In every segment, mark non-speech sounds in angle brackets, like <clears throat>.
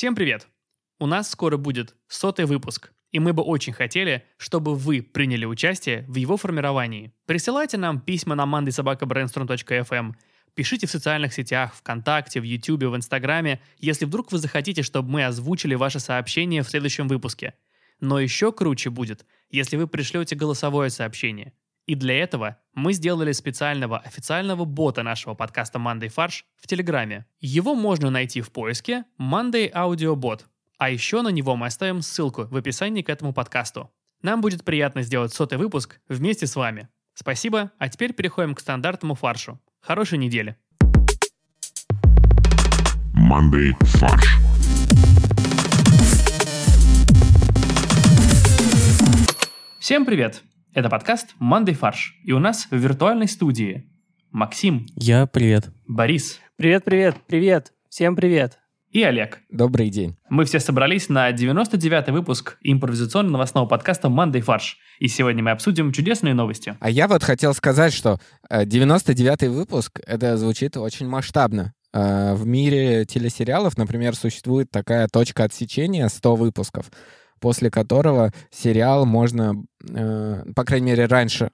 Всем привет! У нас скоро будет сотый выпуск, и мы бы очень хотели, чтобы вы приняли участие в его формировании. Присылайте нам письма на mandysobakabrainstorm.fm, пишите в социальных сетях, ВКонтакте, в Ютубе, в Инстаграме, если вдруг вы захотите, чтобы мы озвучили ваше сообщение в следующем выпуске. Но еще круче будет, если вы пришлете голосовое сообщение. И для этого мы сделали специального официального бота нашего подкаста Monday Фарш в Телеграме. Его можно найти в поиске Monday Audio Bot. А еще на него мы оставим ссылку в описании к этому подкасту. Нам будет приятно сделать сотый выпуск вместе с вами. Спасибо, а теперь переходим к стандартному фаршу. Хорошей недели. Monday фарш. Всем привет! Это подкаст Monday Фарш. И у нас в виртуальной студии Максим, Я привет. Борис Привет, привет, привет. Всем привет. и Олег. Добрый день. Мы все собрались на 99-й выпуск импровизационно-новостного подкаста Monday Фарш. И сегодня мы обсудим чудесные новости. А я вот хотел сказать, что э, 99-й выпуск, это звучит очень масштабно. Э, В мире телесериалов, например, существует такая точка отсечения 100 выпусков, после которого сериал можно, э, по крайней мере, раньше,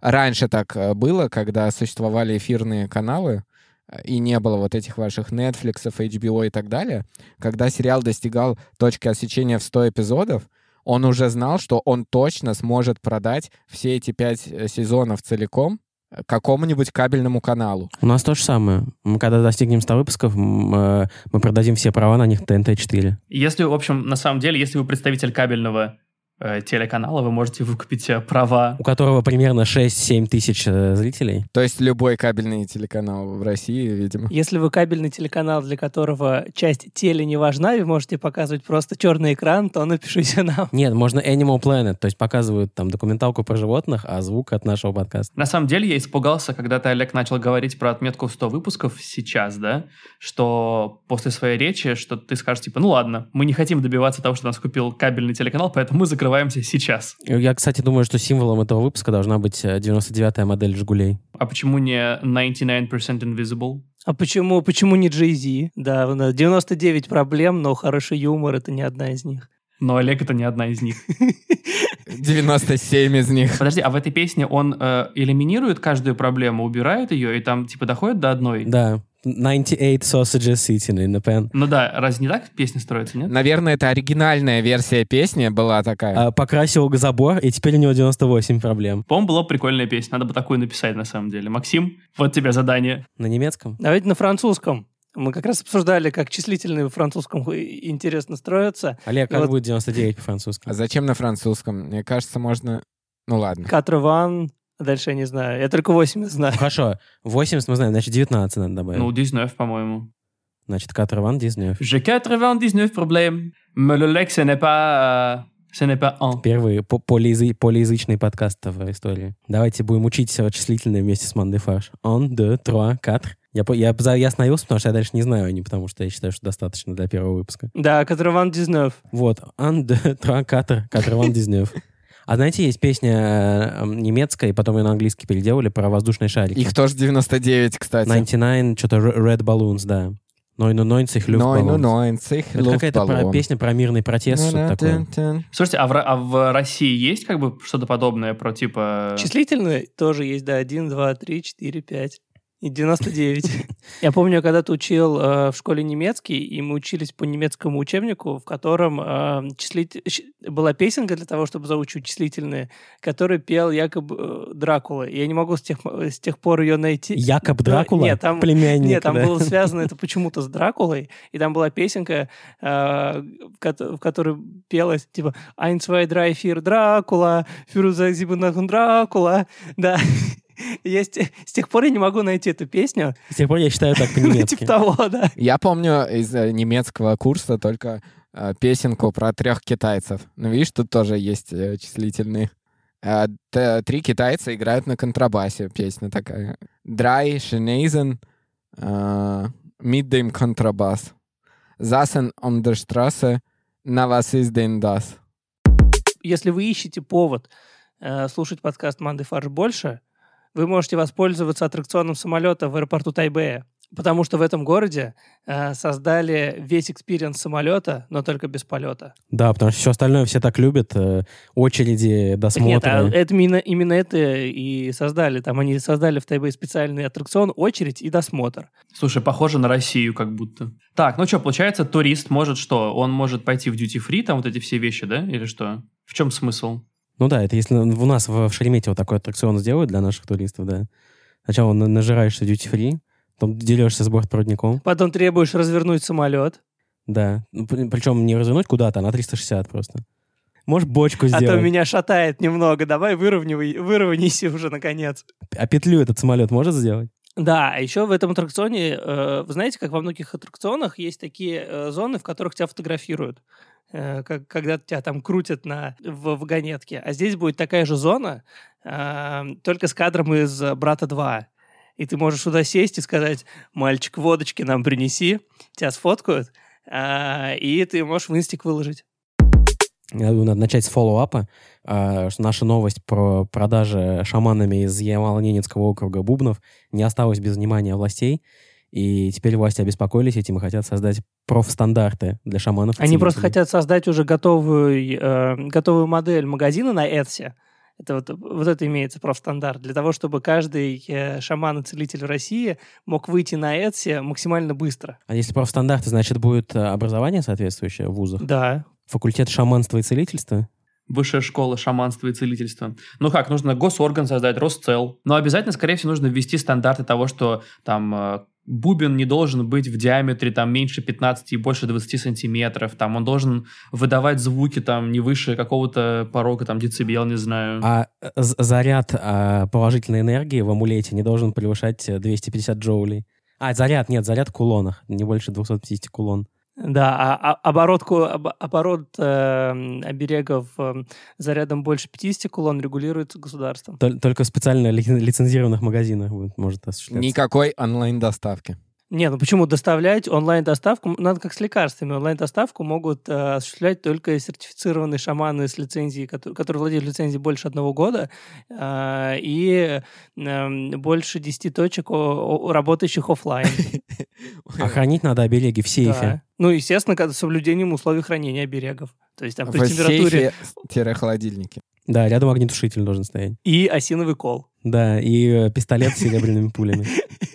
раньше так э, было, когда существовали эфирные каналы, э, и не было вот этих ваших Netflix, HBO и так далее, когда сериал достигал точки отсечения в 100 эпизодов, он уже знал, что он точно сможет продать все эти пять э, сезонов целиком какому-нибудь кабельному каналу. У нас то же самое. Мы когда достигнем 100 выпусков, э, мы продадим все права на них ТНТ-4. Если, в общем, на самом деле, если вы представитель кабельного телеканала, вы можете выкупить себе права. У которого примерно 6-7 тысяч э, зрителей. То есть любой кабельный телеканал в России, видимо. Если вы кабельный телеканал, для которого часть теле не важна, вы можете показывать просто черный экран, то напишите нам. Нет, можно Animal Planet, то есть показывают там документалку про животных, а звук от нашего подкаста. На самом деле, я испугался, когда ты, Олег, начал говорить про отметку в 100 выпусков сейчас, да, что после своей речи, что ты скажешь, типа, ну ладно, мы не хотим добиваться того, что нас купил кабельный телеканал, поэтому мы закрываемся сейчас. Я, кстати, думаю, что символом этого выпуска должна быть э, 99-я модель «Жигулей». А почему не 99% Invisible? А почему, почему не Jay-Z? Да, у нас 99 проблем, но хороший юмор — это не одна из них. Но Олег это не одна из них. <laughs> 97 из них. Подожди, а в этой песне он э, элиминирует каждую проблему, убирает ее, и там типа доходит до одной? Да. 98 sausages sitting in a pen. Ну да, разве не так песня строится, нет? Наверное, это оригинальная версия песни была такая. А, покрасил забор, и теперь у него 98 проблем. По-моему, была бы прикольная песня, надо бы такую написать на самом деле. Максим, вот тебе задание. На немецком? Давайте на французском. Мы как раз обсуждали, как числительные в французском интересно строятся. Олег, как Вот. будет 99 по-французски? А зачем на французском? Мне кажется, можно... Ну ладно. Катрован, дальше я не знаю. Я только 8 знаю. Хорошо, 80 мы знаем, значит 19 надо добавить. Ну, 19, по-моему. Значит, Катрован 19. J'ai 99 problèmes, mais le legs, ce n'est pas... euh, ce n'est pas un. Первый по- полиязы- полиязычный подкаст в истории. Давайте будем учить все числительные вместе с Мандой Фарш. Он, deux, trois, quatre. Я, я, я остановился, потому что я дальше не знаю, а не потому что я считаю, что достаточно для первого выпуска. Да, Катрован Дизнев. Вот. Un, deux, trois, quatre. Quatre-vingt dix-neuf. А знаете, есть песня э, немецкая, и потом ее на английский переделали про воздушные шарики. Их тоже 99, кстати. 99, что-то Red Balloons, да. 99 Luftballons. 99 Это какая-то про- песня про мирный протест, что-то такое. Слушайте, а в, а в России есть как бы что-то подобное про типа... Числительные тоже есть, да, 1, 2, 3, 4, 5 и 99. Я помню, я когда-то учил э, в школе немецкий, и мы учились по немецкому учебнику, в котором э, числит- была песенка для того, чтобы заучивать числительные, который пел якобы э, Дракула. Я не могу с тех, с тех пор ее найти. Якоб Ну, Дракула? нет, там- Племянник, Нет, там да. было связано это почему-то с Дракулой, и там была песенка, э, в кото- в которой пелось типа «Ein, zwei, drei, vier, Дракула, für Дракула». Да. Я с, с тех пор я не могу найти эту песню. С тех пор я считаю так <laughs> Ну, по-немецки. типа того, да. Я помню из э, немецкого курса только э, песенку про трех китайцев. Ну, видишь, тут тоже есть э, числительные. Э, Три китайца играют на контрабасе. Песня такая. Chinesen äh, mit dem Kontrabass. saßen auf der Straße. Na, was ist denn das? Если вы ищете повод э, слушать подкаст «Манды фарш» больше, вы можете воспользоваться аттракционом самолета в аэропорту Тайбэя. Потому что в этом городе э, создали весь experience самолета, но только без полета. Да, потому что все остальное все так любят. э, очереди, Так досмотры. нет, а это именно, именно это и создали. Там они создали в Тайбэе специальный аттракцион, очередь и досмотр. Слушай, похоже на Россию как будто. Так, ну что, получается, турист может что? Он может пойти в duty free, там вот эти все вещи, да? Или что? В чем смысл? Ну да, это если у нас в Шереметьево такой аттракцион сделают для наших туристов, да. Сначала на- нажираешься free, потом дерешься с бортпроводником, Потом требуешь развернуть самолет, да. Ну, при- Причем не развернуть куда-то, а на 360 просто. Можешь бочку а то сделать. меня шатает немного. Давай выровнивай, выровняйся уже наконец. А петлю этот самолет может сделать? Да, а еще в этом аттракционе, э, вы знаете, как во многих аттракционах есть такие э, зоны, в которых тебя фотографируют, как, когда тебя там крутят на, в вагонетке. А здесь будет такая же зона, э, только с кадром из «Брата 2». И ты можешь сюда сесть и сказать, мальчик, водочки нам принеси, тебя сфоткают, э, и ты можешь в инстик выложить. Я думаю, надо начать с фоллоуапа. а, наша новость про продажи шаманами из Ямало-Ненецкого округа Бубнов не осталась без внимания властей. И теперь власти обеспокоились этим и хотят создать профстандарты для шаманов. Они просто хотят создать уже готовую, э, готовую модель магазина на Etsy. Это вот, вот это имеется профстандарт. Для того, чтобы каждый э, шаман и целитель в России мог выйти на Etsy максимально быстро. А если профстандарты, значит, будет э, образование соответствующее в вузах? Да. Факультет шаманства и целительства? Высшая школа шаманства и целительства. Ну как, нужно госорган создать, Росцел. Но обязательно, скорее всего, нужно ввести стандарты того, что там э, бубен не должен быть в диаметре там меньше 15 и больше 20 сантиметров. Там он должен выдавать звуки там не выше какого-то порога, там децибел, не знаю. А э, заряд а, положительной энергии в амулете не должен превышать э, 250 джоулей. А, заряд, нет, заряд в кулонах. Не больше 250 кулон. Да, а, а оборотку, об- оборот э, оберегов э, зарядом больше 50 кулон регулируется государством. Тол- Только в специально ли- лицензированных магазинах будет- может осуществляться. Никакой онлайн-доставки. Не, ну почему доставлять онлайн-доставку? Надо как с лекарствами. Онлайн-доставку могут э, осуществлять только сертифицированные шаманы с лицензией, которые, которые владеют лицензией больше одного года э, и э, больше 10 точек, о- о- работающих оффлайн. <laughs> А хранить надо обереги в сейфе. Ну, естественно, с соблюдением условий хранения оберегов. То есть там при температуре сейфе-холодильнике. Да, рядом огнетушитель должен стоять. и осиновый кол. Да, и э, пистолет с серебряными пулями. <laughs>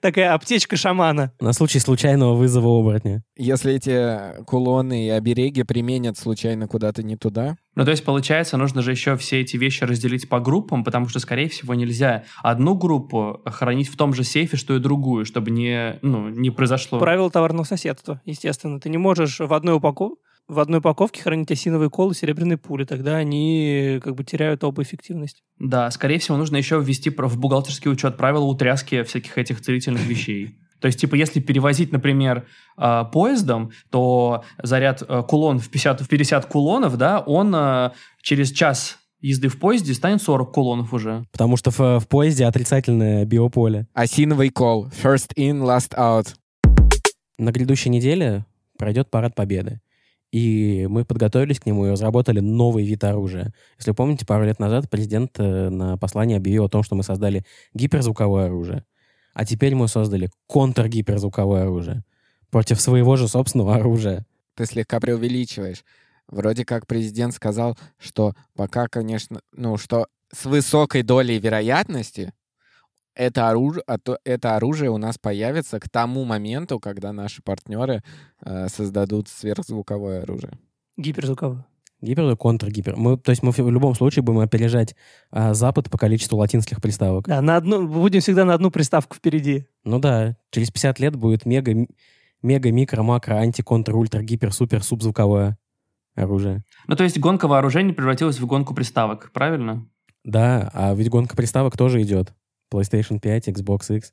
Такая аптечка шамана. На случай случайного вызова оборотня. Если эти кулоны и обереги применят случайно куда-то не туда, Ну, то есть, получается, нужно же еще все эти вещи разделить по группам, потому что, скорее всего, нельзя одну группу хранить в том же сейфе, что и другую, чтобы не, ну, не произошло... Правило товарного соседства, естественно. Ты не можешь в одной упаковке в одной упаковке хранить осиновый кол и серебряные пули, тогда они как бы теряют оба эффективность. Да, скорее всего, нужно еще ввести про- в бухгалтерский учет правила утряски всяких этих целительных вещей. То есть, типа, если перевозить, например, э, поездом, то заряд э, кулон в 50, в 50 кулонов, да, он э, через час езды в поезде станет 40 кулонов уже. Потому что в, в поезде отрицательное биополе. осиновый кол. First in, last out. На грядущей неделе пройдет парад победы. И мы подготовились к нему и разработали новый вид оружия. Если вы помните, пару лет назад президент э, на послании объявил о том, что мы создали гиперзвуковое оружие. А теперь мы создали контргиперзвуковое оружие против своего же собственного оружия. Ты слегка преувеличиваешь. Вроде как президент сказал, что пока, конечно, ну, что с высокой долей вероятности это оружие, это оружие у нас появится к тому моменту, когда наши партнеры э, создадут сверхзвуковое оружие. Гиперзвуковое. Гипер или контргипер. Мы, то есть мы в любом случае будем опережать а, Запад по количеству латинских приставок. Да, на одну, будем всегда на одну приставку впереди. Ну да, через 50 лет будет мега, мега, микро, макро, анти, контр, ультра, гипер, супер, субзвуковое оружие. Ну, то есть гонка вооружений превратилась в гонку приставок, правильно? Да, а ведь гонка приставок тоже идет. PlayStation 5, Xbox X.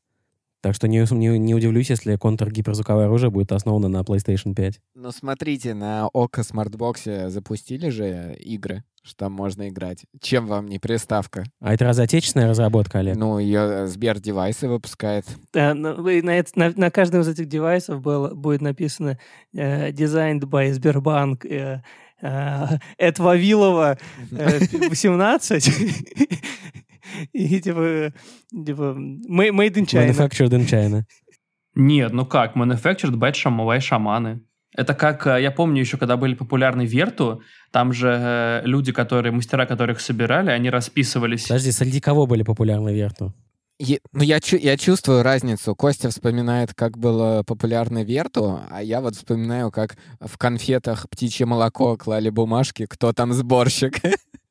Так что не, не, не удивлюсь, если контргиперзвуковое оружие будет основано на PlayStation 5. Ну, смотрите, на Okko смартбоксе запустили же игры, что там можно играть. Чем вам не приставка? А это разве отечественная разработка, Олег? Ну, ее SberDevices выпускает. Э, На, вы- на, эт- на- на каждом из этих девайсов было, будет написано э, «Designed by Сбербанк», э, э, «Эд Вавилова, э, <laughs> 18». <laughs> <laughs> И типа, типа, ma- made in China. Manufactured in China. Нет, ну как, manufactured by шамовай шаманы. Это как, э, я помню еще, когда были популярны Верту, там же э, люди, которые, мастера, которых собирали, они расписывались. Подожди, среди кого были популярны Верту? Е- ну, я, чу- я чувствую разницу. Костя вспоминает, как было популярно Верту, а я вот вспоминаю, как в конфетах птичье молоко клали бумажки, кто там сборщик. <laughs>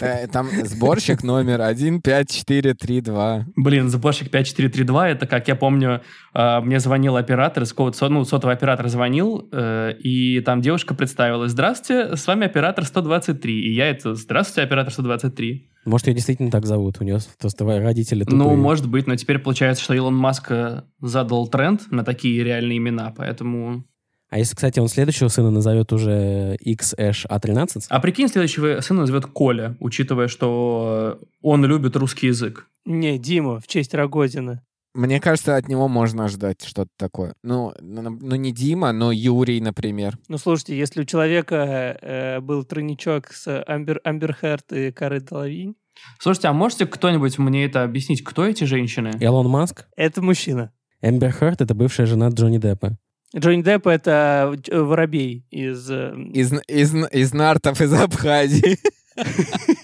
Та- Там сборщик номер 15432. Блин, сборщик 5432, это как я помню, э, мне звонил оператор, ну, сотовый оператор звонил, э, и там девушка представилась, здравствуйте, с вами оператор 123, и я это, здравствуйте, оператор 123. Может, ее действительно так зовут? У нее просто родители тупые. Ну, может быть, но теперь получается, что Илон Маск э, задал тренд на такие реальные имена, поэтому... А если, кстати, он следующего сына назовет уже XH-A13? А прикинь, следующего сына назовет Коля, учитывая, что э, он любит русский язык. Не, Дима, в честь Рогозина. Мне кажется, от него можно ждать что-то такое. Ну, ну, ну, не Дима, но Юрий, например. Ну, слушайте, если у человека э, был тройничок с Амбер, Амбер Херт и Карой Делавинь, Слушайте, а можете кто-нибудь мне это объяснить? Кто эти женщины? Илон Маск? это мужчина. Эмбер Хёрд — это бывшая жена Джонни Деппа. Джонни Депп — это э, воробей из... э, Из, из, из нартов из Абхазии. <laughs>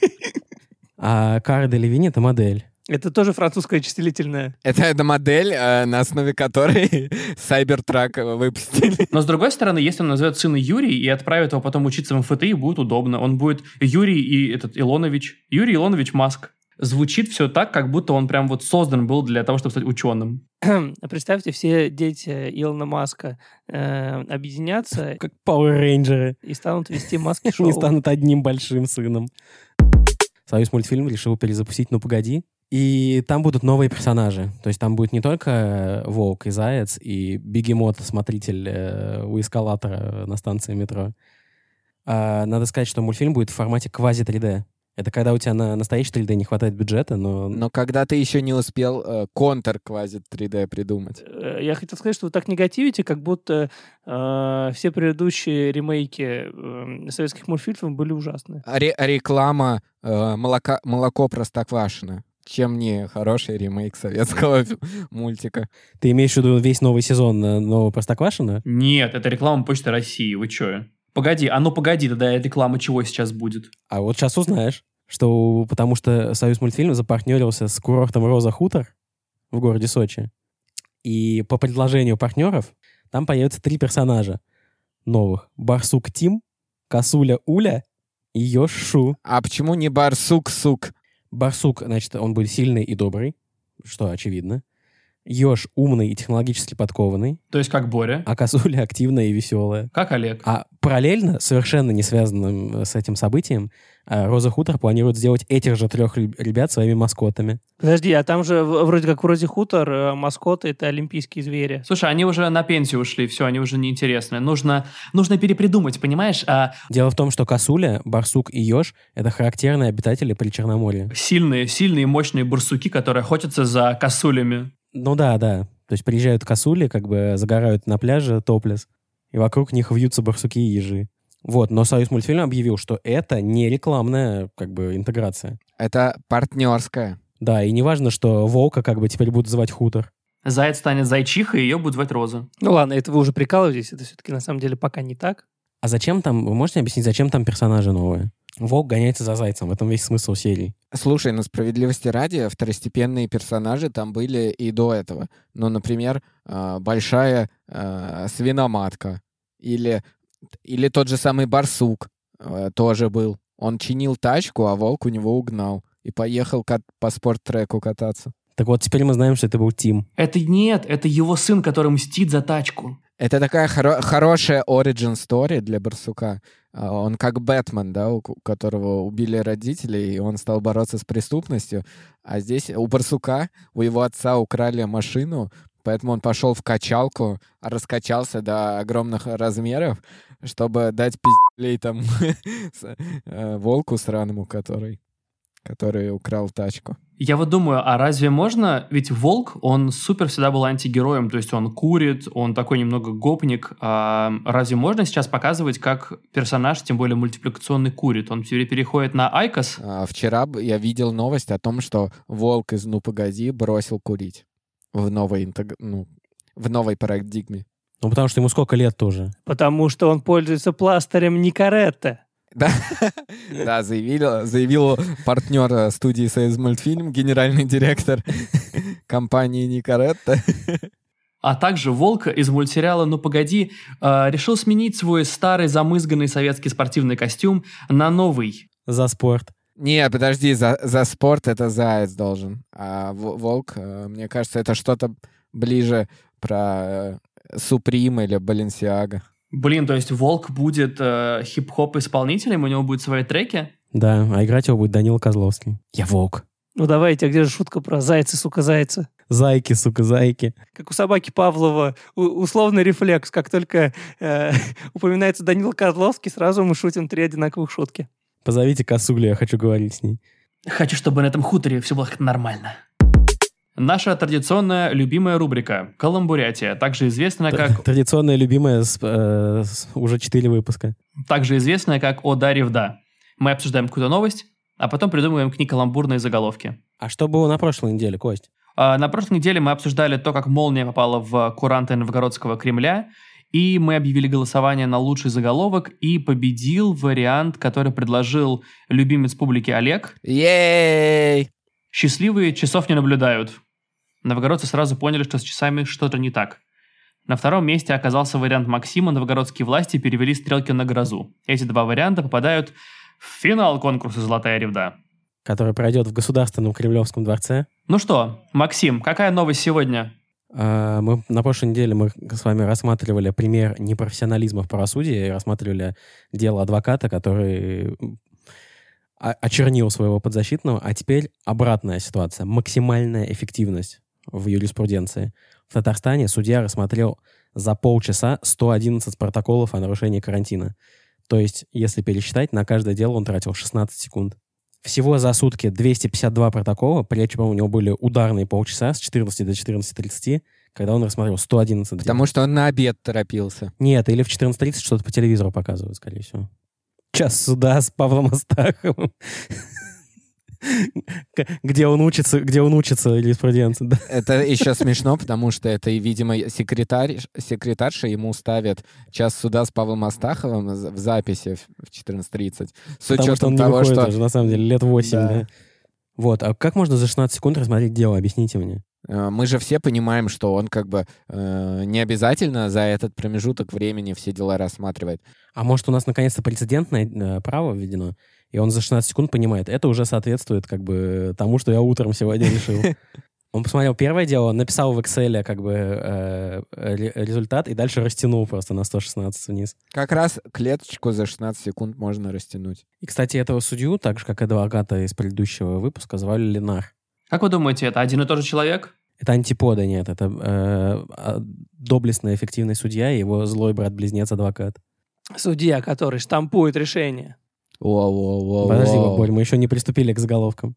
А Кара Делевинь — это модель. Это тоже французское числительное. Это, это модель, э, на основе которой <laughs> Cybertruck выпустили. Но с другой стороны, если он назовет сына Юрий и отправит его потом учиться в МФТИ, будет удобно. Он будет Юрий и этот Илонович. Юрий Илонович Маск. Звучит все так, как будто он прям вот создан был для того, чтобы стать ученым. <clears throat> Представьте, все дети Илона Маска э, объединятся <laughs> Как Power Рейнджеры. и станут вести маски <laughs> шоу. Не станут одним большим сыном. Союз мультфильм решил перезапустить «Ну, погоди». И там будут новые персонажи. То есть там будет не только э, волк и заяц, и бегемот, смотритель э, у эскалатора на станции метро. А надо сказать, что мультфильм будет в формате квази 3D. Это когда у тебя на настоящий 3D не хватает бюджета, но... Но когда ты еще не успел э, контур квази 3D придумать. Э, Я хотел сказать, что вы так негативите, как будто э, все предыдущие ремейки э, советских мультфильмов были ужасны. А ре- реклама э, молока, молоко Простоквашино. Чем не хороший ремейк советского <laughs> мультика. Ты имеешь в виду весь новый сезон э, нового Простоквашино? Нет, это реклама Почты России. Вы чё? Погоди, а ну погоди, тогда реклама чего сейчас будет? А вот сейчас узнаешь, что потому что Союз мультфильм запартнерился с курортом Роза Хутор в городе Сочи. И по предложению партнеров там появятся три персонажа новых. Барсук Тим, Косуля Уля и Ёж Шу. А почему не барсук-сук? Барсук, значит, он будет сильный и добрый, что очевидно. Ёж умный и технологически подкованный, То есть как Боря? а Косуля <laughs> активная и веселая. Как Олег? А параллельно, совершенно не связанным э, с этим событием, э, Роза Хутор планирует сделать этих же трех ребят своими маскотами. Подожди, а там же вроде как в Розе Хутор э, маскоты — это олимпийские звери. Слушай, они уже на пенсию ушли, все, они уже неинтересны. Нужно, нужно перепридумать, понимаешь? А Дело в том, что Косуля, Барсук и Ёж — это характерные обитатели Причерноморья. сильные, сильные, мощные барсуки, которые охотятся за косулями. Ну да, да. То есть приезжают косули, как бы загорают на пляже топлес, и вокруг них вьются барсуки и ежи. Вот, но Союз мультфильм объявил, что это не рекламная как бы интеграция. Это партнерская. Да, и не важно, что волка как бы теперь будут звать хутор. Заяц станет зайчихой, и ее будет звать Роза. Ну ладно, это вы уже прикалываетесь, это все-таки на самом деле пока не так. А зачем там, вы можете объяснить, зачем там персонажи новые? Волк гоняется за зайцем, в этом весь смысл серии. Слушай, ну справедливости ради, второстепенные персонажи там были и до этого. Ну, например, э, большая э, свиноматка. Или, или тот же самый барсук э, тоже был. Он чинил тачку, а волк у него угнал. И поехал кат- по спорт-треку кататься. Так вот, теперь мы знаем, что это был Тим. Это нет, это его сын, который мстит за тачку. Это такая хоро- хорошая origin story для барсука. А, Он как Бэтмен, да, у ко- у которого убили родителей, и он стал бороться с преступностью. А здесь у барсука, у его отца украли машину, поэтому он пошел в качалку, раскачался до огромных размеров, чтобы дать пиздюлей там <laughs> э, волку сраному, который который украл тачку. Я вот думаю, а разве можно... Ведь Волк, он супер всегда был антигероем, то есть он курит, он такой немного гопник. А разве можно сейчас показывать, как персонаж, тем более мультипликационный, курит? Он все переходит на IQOS? А вчера я видел новость о том, что Волк из «Ну, погоди» бросил курить в новой, интег- ну, в новой парадигме. Ну, потому что ему сколько лет тоже. Потому что он пользуется пластырем Никаретте. Да, <laughs> да заявил, заявил партнер э, студии «Союз мультфильм», генеральный директор <laughs> компании Никаретта. А также Волк из мультсериала «Ну погоди» э, решил сменить свой старый замызганный советский спортивный костюм на новый. За спорт. Не, подожди, за, за спорт это заяц должен. А волк, э, мне кажется, это что-то ближе про Суприм или Баленсиага. Блин, то есть Волк будет э, хип-хоп исполнителем, у него будут свои треки? Да, а играть его будет Данил Козловский. Я волк. Ну давайте, а где же шутка про зайцы, сука, зайцы? Зайки, сука, зайки. Как у собаки Павлова, у- условный рефлекс. Как только э, <laughs> упоминается Данил Козловский, сразу мы шутим три одинаковых шутки. Позовите косулю, я хочу говорить с ней. Хочу, чтобы на этом хуторе все было как нормально. Наша традиционная любимая рубрика «Каламбурятия», также известная как, Традиционная любимая с, э, с- уже четыре выпуска. также известная как «О да, ревда». Мы обсуждаем какую-то новость, а потом придумываем к ней каламбурные заголовки. А что было на прошлой неделе, Кость? А, На прошлой неделе мы обсуждали то, как молния попала в куранты Новгородского Кремля, и мы объявили голосование на лучший заголовок, и победил вариант, который предложил любимец публики Олег. Ей! Счастливые часов не наблюдают. Новгородцы сразу поняли, что с часами что-то не так. На втором месте оказался вариант Максима, новгородские власти перевели стрелки на грозу. Эти два варианта попадают в финал конкурса «Золотая ревда». Который пройдет в Государственном Кремлевском дворце. Ну что, Максим, какая новость сегодня? А, Мы на прошлой неделе мы с вами рассматривали пример непрофессионализма в правосудии рассматривали дело адвоката, который очернил своего подзащитного, а теперь обратная ситуация. Максимальная эффективность в юриспруденции. В Татарстане судья рассмотрел за полчаса 111 протоколов о нарушении карантина. То есть, если пересчитать, на каждое дело он тратил 16 секунд. Всего за сутки 252 протокола, причем у него были ударные полчаса с 14 до 14.30, когда он рассмотрел 111 дел. Потому что он на обед торопился. Нет, или в 14.30 что-то по телевизору показывают, скорее всего. Час суда с Павлом Астаховым. Где он учится, где он учится юриспруденции. да. Это еще смешно, потому что это, видимо, секретарь, секретарша ему ставит час суда с Павлом Астаховым в записи в в 14.30. С Потому что он учетом не того, выходит что уже, на самом деле, лет 8, Да. да. Вот, а как можно за 16 секунд рассмотреть дело? Объясните мне. э, мы же все понимаем, что он как бы э, не обязательно за этот промежуток времени все дела рассматривает. А может, у нас наконец-то прецедентное э, право введено, и он за 16 секунд понимает, это уже соответствует как бы тому, что я утром сегодня решил. <laughs> Он посмотрел первое дело, написал в Excel как бы э, ре- результат и дальше растянул просто на 116 вниз. Как раз клеточку за 16 секунд можно растянуть. И, кстати, этого судью, так же, как и адвоката из предыдущего выпуска, звали Ленар. Как вы думаете, это один и тот же человек? Это антипода, нет, это э, а, доблестный, эффективный судья и его злой брат-близнец-адвокат. Судья, который штампует решение. Воу-воу-воу. Подожди, Бабуль, мы еще не приступили к заголовкам.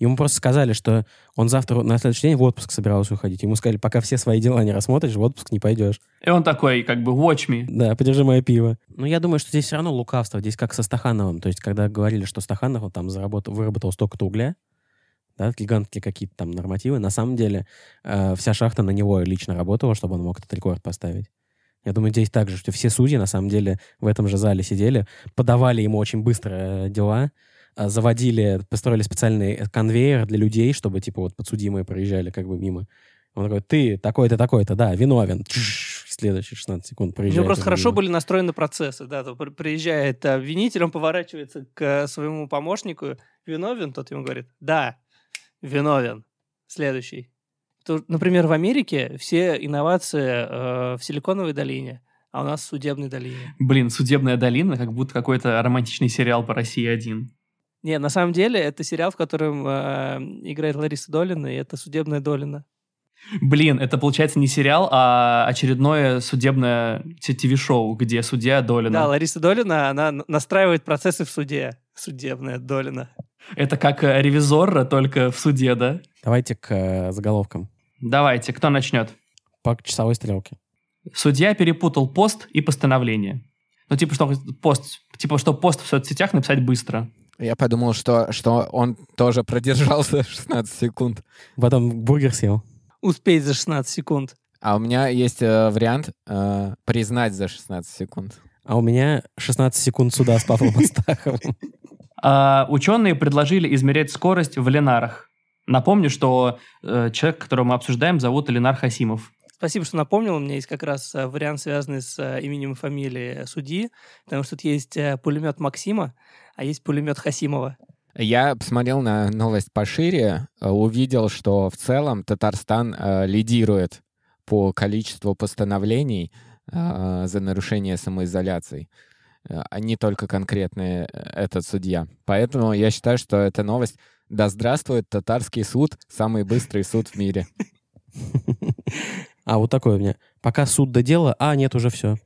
Ему просто сказали, что он завтра, на следующий день в отпуск собирался уходить. Ему сказали, пока все свои дела не рассмотришь, в отпуск не пойдешь. И он такой, как бы, watch me. Да, подержи мое пиво. Но я думаю, что здесь все равно лукавство. Здесь как со Стахановым. То есть, когда говорили, что Стаханов там заработал, выработал столько-то угля, да, гигантские какие-то там нормативы, на самом деле э, вся шахта на него лично работала, чтобы он мог этот рекорд поставить. Я думаю, здесь также, что все судьи, на самом деле, в этом же зале сидели, подавали ему очень быстро э, дела, э, заводили, построили специальный конвейер для людей, чтобы, типа, вот подсудимые проезжали как бы мимо. Он такой, ты такой-то, такой-то, да, виновен. Чш, Следующие 16 секунд У проезжает. него просто хорошо мимо. были настроены процессы. Да, то при- приезжает э, обвинитель, он поворачивается к своему помощнику. Виновен? Тот ему говорит, да, виновен. Следующий. То, например, в Америке все инновации э, в Силиконовой долине, а у нас в судебной долине. Блин, «Судебная долина», как будто какой-то романтичный сериал по России один. Не, на самом деле это сериал, в котором э, играет Лариса Долина, и это судебная Долина. Блин, это получается не сериал, а очередное судебное ТВ-шоу, где судья Долина. Да, Лариса Долина, она настраивает процессы в суде. Судебная Долина. Это как э, ревизор, только в суде, да? Давайте к э, заголовкам. Давайте, кто начнет? По часовой стрелке. Судья перепутал пост и постановление. Ну, типа, что пост, типа, что пост в соцсетях написать быстро. Я подумал, что, что он тоже продержался <laughs> 16 секунд. Потом бургер съел. Успеть за 16 секунд. А у меня есть э, вариант э, признать за 16 секунд. А у меня 16 секунд суда с Павлом <laughs> Астаховым. А, ученые предложили измерять скорость в ленарах. Напомню, что э, человек, которого мы обсуждаем, зовут Ленар Хасимов. Спасибо, что напомнил. У меня есть как раз э, вариант, связанный с э, именем и фамилией судьи, потому что тут есть э, пулемет Максима, а есть пулемет Хасимова. Я посмотрел на новость пошире, увидел, что в целом Татарстан э, лидирует по количеству постановлений э, за нарушение самоизоляции, а не только конкретный этот судья. Поэтому я считаю, что эта новость «Да здравствует татарский суд, самый быстрый суд в мире». А вот такое у меня. Пока суд до дела, а нет, уже все.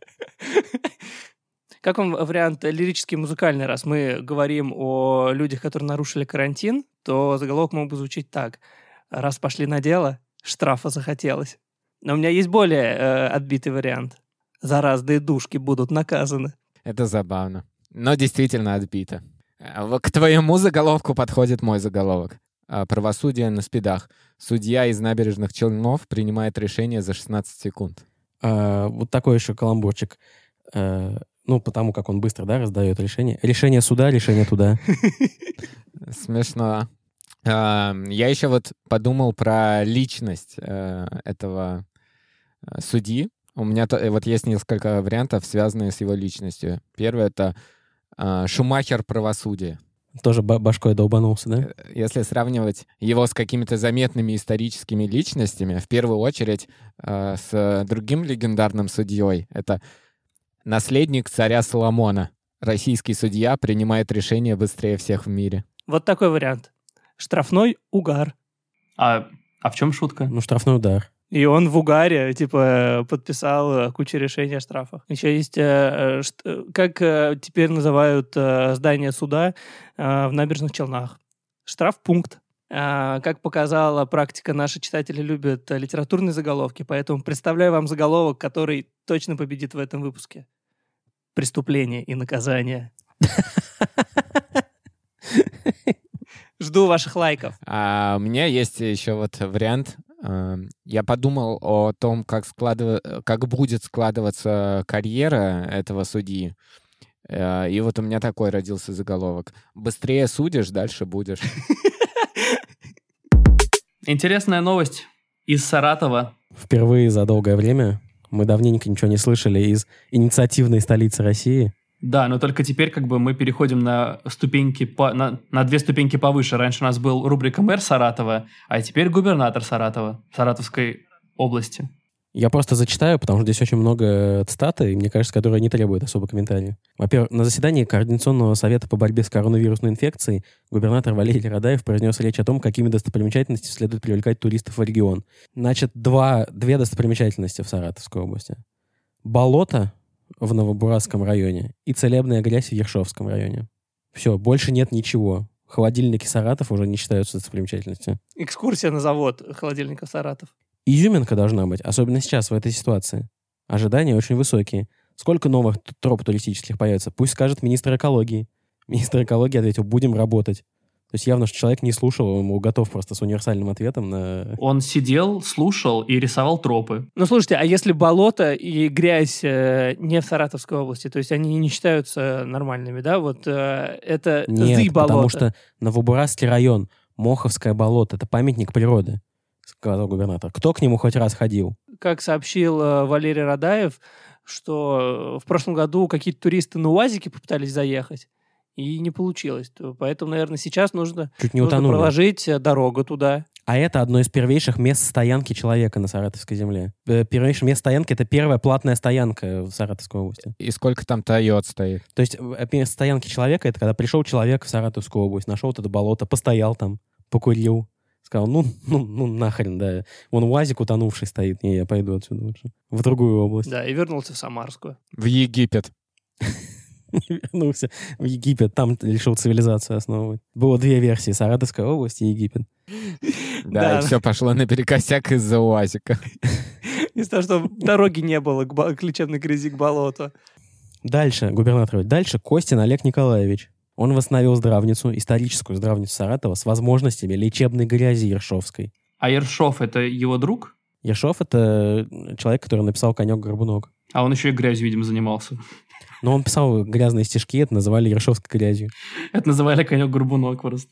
Как вам вариант лирический музыкальный, раз мы говорим о людях, которые нарушили карантин, то заголовок мог бы звучить так. Раз пошли на дело, штрафа захотелось. Но у меня есть более э, отбитый вариант. За разные душки будут наказаны. Это забавно. Но действительно отбито. А К твоему заголовку подходит мой заголовок. А, Правосудие на спидах. Судья из набережных Челнов принимает решение за 16 секунд. А, вот такой еще каламбурчик. А, ну, потому как он быстро, да, раздает решение. Решение суда, решение туда. <laughs> Смешно. А, Я еще вот подумал про личность э, этого э, судьи. У меня э, вот есть несколько вариантов, связанные с его личностью. Первый — это Шумахер правосудия. Тоже ба- башкой долбанулся, да? Если сравнивать его с какими-то заметными историческими личностями, в первую очередь э, с другим легендарным судьей, это наследник царя Соломона. Российский судья принимает решение быстрее всех в мире. Вот такой вариант. Штрафной угар. А, а в чем шутка? Ну, штрафной удар. И он в угаре, типа, подписал э, кучу решений о штрафах. Еще есть, э, э, как теперь называют здание суда в набережных Челнах? Штрафпункт. А, Как показала практика, наши читатели любят литературные заголовки, поэтому представляю вам заголовок, который точно победит в этом выпуске. Преступление и наказание. <laughs> Жду ваших лайков. А у меня есть еще вот вариант. Э, Я подумал о том, как, складыва- как будет складываться карьера этого судьи. Э, И вот у меня такой родился заголовок. Быстрее судишь, дальше будешь. <laughs> Интересная новость из Саратова. Впервые за долгое время мы давненько ничего не слышали из инициативной столицы России. Да, но только теперь как бы мы переходим на ступеньки, по, на, на две ступеньки повыше. Раньше у нас был рубрика «Мэр Саратова», а теперь губернатор Саратова, Саратовской области. Я просто зачитаю, потому что здесь очень много цитаты, и мне кажется, которые не требуют особо комментария. Во-первых, на заседании Координационного совета по борьбе с коронавирусной инфекцией губернатор Валерий Радаев произнес речь о том, какими достопримечательностями следует привлекать туристов в регион. Значит, два, две достопримечательности в Саратовской области. Болото в Новобурасском районе и целебная грязь в Ершовском районе. Все, больше нет ничего. Холодильники Саратов уже не считаются достопримечательностью. Экскурсия на завод холодильника Саратов. Изюминка должна быть, особенно сейчас, в этой ситуации. Ожидания очень высокие. Сколько новых троп туристических появится? Пусть скажет министр экологии. Министр экологии ответил, будем работать. То есть явно, что человек не слушал, ему готов просто с универсальным ответом на... Он сидел, слушал и рисовал тропы. Ну, слушайте, а если болото и грязь э, не в Саратовской области, то есть они не считаются нормальными, да? Вот э, это Нет, зы болото. потому что Новобурасский район, Моховское болото, это памятник природы, сказал губернатор. Кто к нему хоть раз ходил? Как сообщил э, Валерий Радаев, что в прошлом году какие-то туристы на УАЗике попытались заехать, и не получилось. То- Поэтому, наверное, сейчас нужно, Чуть не нужно утонули. проложить э, дорогу туда. А это одно из первейших мест стоянки человека на Саратовской земле. Э, Первейшее место стоянки — это первая платная стоянка в Саратовской области. И сколько там Тойот стоит? То есть э, место стоянки человека — это когда пришел человек в Саратовскую область, нашел вот это болото, постоял там, покурил, сказал, ну, ну, ну нахрен, да. Вон УАЗик утонувший стоит, не, я пойду отсюда лучше. В другую область. Да, и вернулся в Самарскую. В Египет. <laughs> <laughs> вернулся в Египет, там решил цивилизацию основывать. Было две версии, Саратовская область и Египет. Да, Да. и все пошло наперекосяк из-за УАЗика. <laughs> Из-за того, что дороги не было к лечебной грязи, к болоту. Дальше, губернатор, дальше Костин Олег Николаевич. Он восстановил здравницу, историческую здравницу Саратова с возможностями лечебной грязи Ершовской. А Ершов — это его друг? Ершов — это человек, который написал «Конек-горбунок». А он еще и грязью, видимо, занимался. Но он писал грязные стишки, это называли Ершовской грязью. Это называли конек-горбунок просто.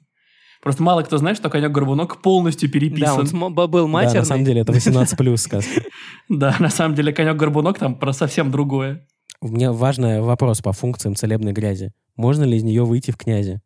Просто мало кто знает, что конек-горбунок полностью Да, он переписан. см- б- был Да, матерный. на самом деле это 18 плюс сказка. <laughs> Да, на самом деле конек-горбунок там про совсем другое. У меня важный вопрос по функциям целебной грязи. Можно ли из нее выйти в князи?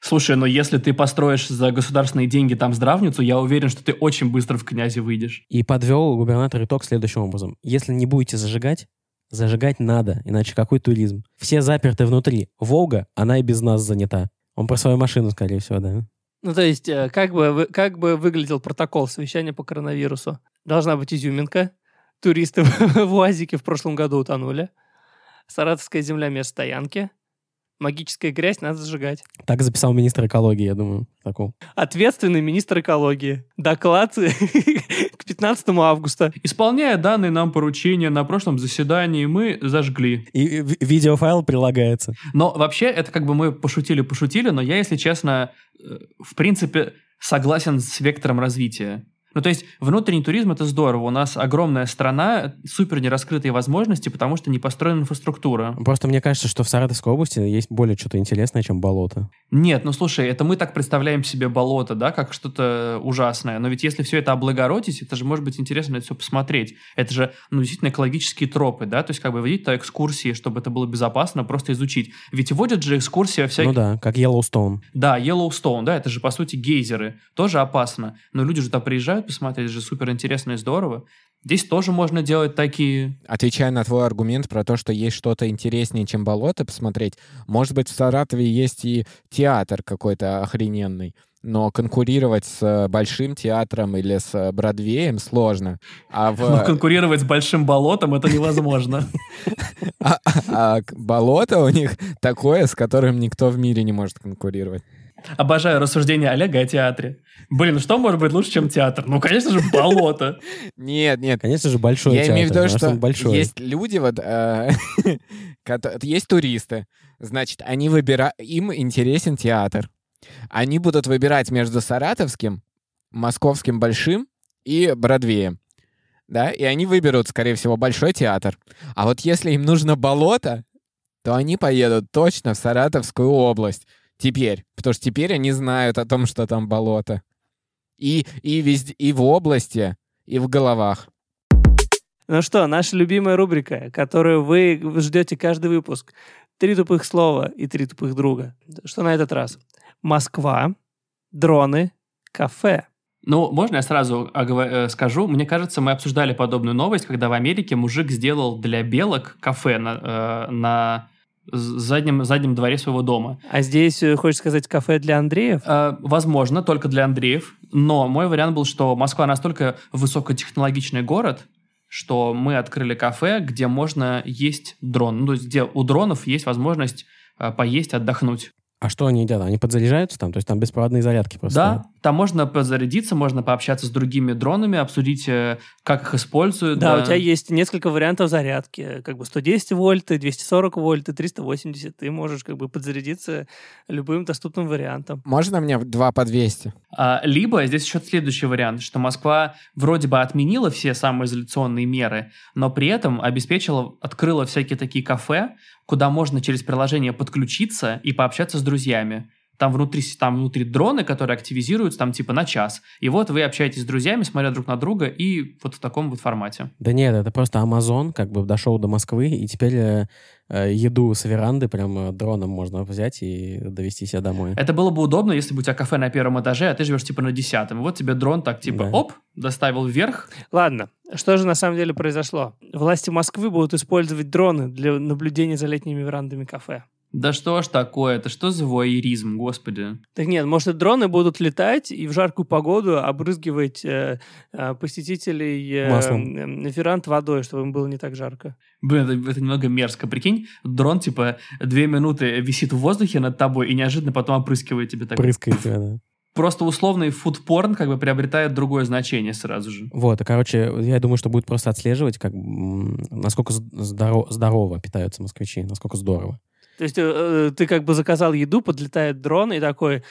Слушай, но если ты построишь за государственные деньги там здравницу, я уверен, что ты очень быстро в князи выйдешь. И подвел губернатор итог следующим образом. Если не будете зажигать, зажигать надо, иначе какой туризм? Все заперты внутри. Волга, она и без нас занята. Он про свою машину, скорее всего, да. Ну, то есть, э, как бы, как бы выглядел протокол совещания по коронавирусу? Должна быть изюминка. Туристы <laughs> в УАЗике в прошлом году утонули. Саратовская земля мест стоянки. Магическая грязь надо зажигать. Так записал министр экологии, я думаю. Такого. Ответственный министр экологии. Доклад <laughs> к 15 августа. Исполняя данные нам поручения на прошлом заседании, мы зажгли. И ви- видеофайл прилагается. Но вообще, это как бы мы пошутили-пошутили, но я, если честно, э, в принципе, согласен с вектором развития. Ну, то есть, внутренний туризм — это здорово. У нас огромная страна, супер нераскрытые возможности, потому что не построена инфраструктура. Просто мне кажется, что в Саратовской области есть более что-то интересное, чем болото. Нет, ну слушай, это мы так представляем себе болото, да, как что-то ужасное. Но ведь если все это облагородить, это же может быть интересно это все посмотреть. Это же, ну, действительно экологические тропы, да, то есть как бы водить то экскурсии, чтобы это было безопасно, просто изучить. Ведь водят же экскурсии во всяких... Ну да, как Йеллоустоун. Да, Yellowstone, да, это же, по сути, гейзеры. Тоже опасно. Но люди же туда приезжают посмотреть, это же супер интересно и здорово. Здесь тоже можно делать такие... Отвечая на твой аргумент про то, что есть что-то интереснее, чем болото посмотреть, может быть, в Саратове есть и театр какой-то охрененный, но конкурировать с э, большим театром или с э, Бродвеем сложно. А, в, Но конкурировать с большим болотом это невозможно. <laughs> а- а к- болото у них такое, с которым никто в мире не может конкурировать. Обожаю рассуждения Олега о театре. Блин, что может быть лучше, чем театр? Ну, конечно же, болото. Нет, нет, Конечно же, большой Я имею в театр, виду, что есть люди, вот, э, <laughs> есть туристы, значит, они выбирают, им интересен театр. Они будут выбирать между Саратовским, Московским Большим и Бродвеем. Да, и они выберут, скорее всего, Большой театр. А вот если им нужно болото, то они поедут точно в Саратовскую область. Теперь. Потому что теперь они знают о том, что там болото. И, и везде, и в области, и в головах. Ну что, наша любимая рубрика, которую вы ждете каждый выпуск. Три тупых слова и три тупых друга. Что на этот раз? Москва, дроны, кафе. Ну, можно я сразу э, скажу? Мне кажется, мы обсуждали подобную новость, когда в Америке мужик сделал для белок кафе на, э, на заднем, заднем дворе своего дома. А здесь, э, хочешь сказать, кафе для Андреев? Э, возможно, только для Андреев. Но мой вариант был, что Москва настолько высокотехнологичный город, что мы открыли кафе, где можно есть дрон. Ну, то есть где у дронов есть возможность э, поесть, отдохнуть. А что они делают? Они подзаряжаются там? То есть там беспроводные зарядки просто? Да, там можно подзарядиться, можно пообщаться с другими дронами, обсудить, э, как их используют. Да, у тебя есть несколько вариантов зарядки. Как бы 110 вольт, 240 вольт, и 380. Ты можешь как бы подзарядиться любым доступным вариантом. Можно мне два по 200? А, Либо здесь еще следующий вариант, что Москва вроде бы отменила все самоизоляционные меры, но при этом обеспечила, открыла всякие такие кафе, куда можно через приложение подключиться и пообщаться с друзьями. Там внутри, там внутри дроны, которые активизируются там типа на час. И вот вы общаетесь с друзьями, смотря друг на друга, и вот в таком вот формате. Да нет, это просто Amazon как бы дошел до Москвы, и теперь э, э, еду с веранды прям э, дроном можно взять и довести себя домой. Это было бы удобно, если бы у тебя кафе на первом этаже, а ты живешь типа на десятом. И вот тебе дрон так типа Да. оп, доставил вверх. Ладно, что же на самом деле произошло? Власти Москвы будут использовать дроны для наблюдения за летними верандами кафе. Да что ж такое? Это что за воеризм, господи? Так нет, может, дроны будут летать и в жаркую погоду обрызгивать э, э, посетителей э, Маслом. э, веранд водой, чтобы им было не так жарко. Блин, это, это немного мерзко. Прикинь, дрон, типа, две минуты висит в воздухе над тобой и неожиданно потом опрыскивает тебе так. Прыскает тебя, да. Просто условный фудпорн как бы приобретает другое значение сразу же. Вот, и, короче, я думаю, что будет просто отслеживать, как, насколько здоро- здорово питаются москвичи, насколько здорово. То есть э, э, ты как бы заказал еду, подлетает дрон и такой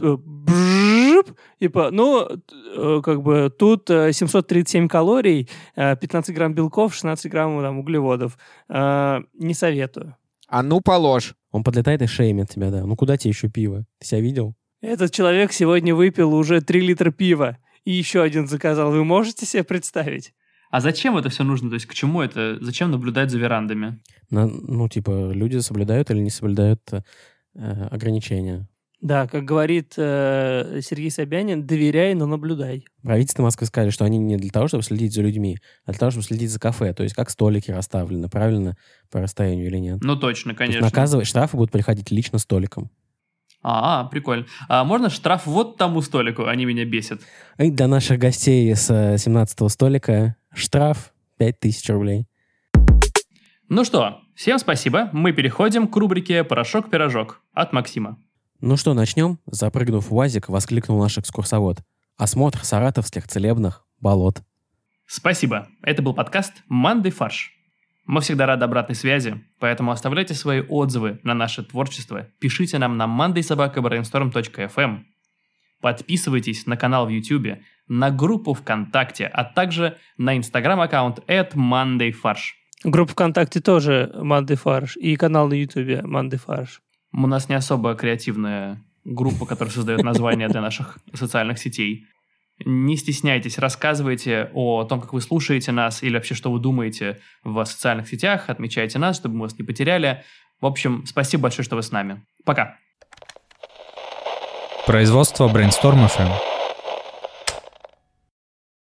э, бжып, типа, ну, э, как бы тут э, 737 калорий, э, 15 грамм белков, 16 грамм там, углеводов. Не советую. А ну положь. Он подлетает и шеймит тебя, да. Ну куда тебе еще пиво? Ты себя видел? Этот человек сегодня выпил уже 3 литра пива и еще один заказал. Вы можете себе представить? А зачем это все нужно? То есть к чему это? Зачем наблюдать за верандами? На- ну, типа, люди соблюдают или не соблюдают э, ограничения. Да, как говорит э, Сергей Собянин, доверяй, но наблюдай. Правительство Москвы сказали, что они не для того, чтобы следить за людьми, а для того, чтобы следить за кафе. То есть как столики расставлены, правильно по расстоянию или нет. Ну точно, То есть конечно. наказывать, штрафы будут приходить лично столиком. А, прикольно. А можно штраф вот тому столику? Они меня бесят. И для наших гостей с 17-го столика штраф 5000 рублей. Ну что, всем спасибо. Мы переходим к рубрике «Порошок-пирожок» от Максима. Ну что, начнем? Запрыгнув в УАЗик, воскликнул наш экскурсовод. Осмотр саратовских целебных болот. Спасибо. Это был подкаст «Мандай фарш». Мы всегда рады обратной связи, поэтому оставляйте свои отзывы на наше творчество, пишите нам на mandaysobakabrainstorm.fm, подписывайтесь на канал в YouTube, на группу ВКонтакте, а также на инстаграм-аккаунт at mondayfarsh. Группа ВКонтакте тоже Фарш и канал на Ютубе Манды Фарш. У нас не особо креативная группа, которая создает названия для наших социальных сетей. Не стесняйтесь, рассказывайте о том, как вы слушаете нас или вообще, что вы думаете в социальных сетях, отмечайте нас, чтобы мы вас не потеряли. В общем, спасибо большое, что вы с нами. Пока. Производство Brainstorm FM.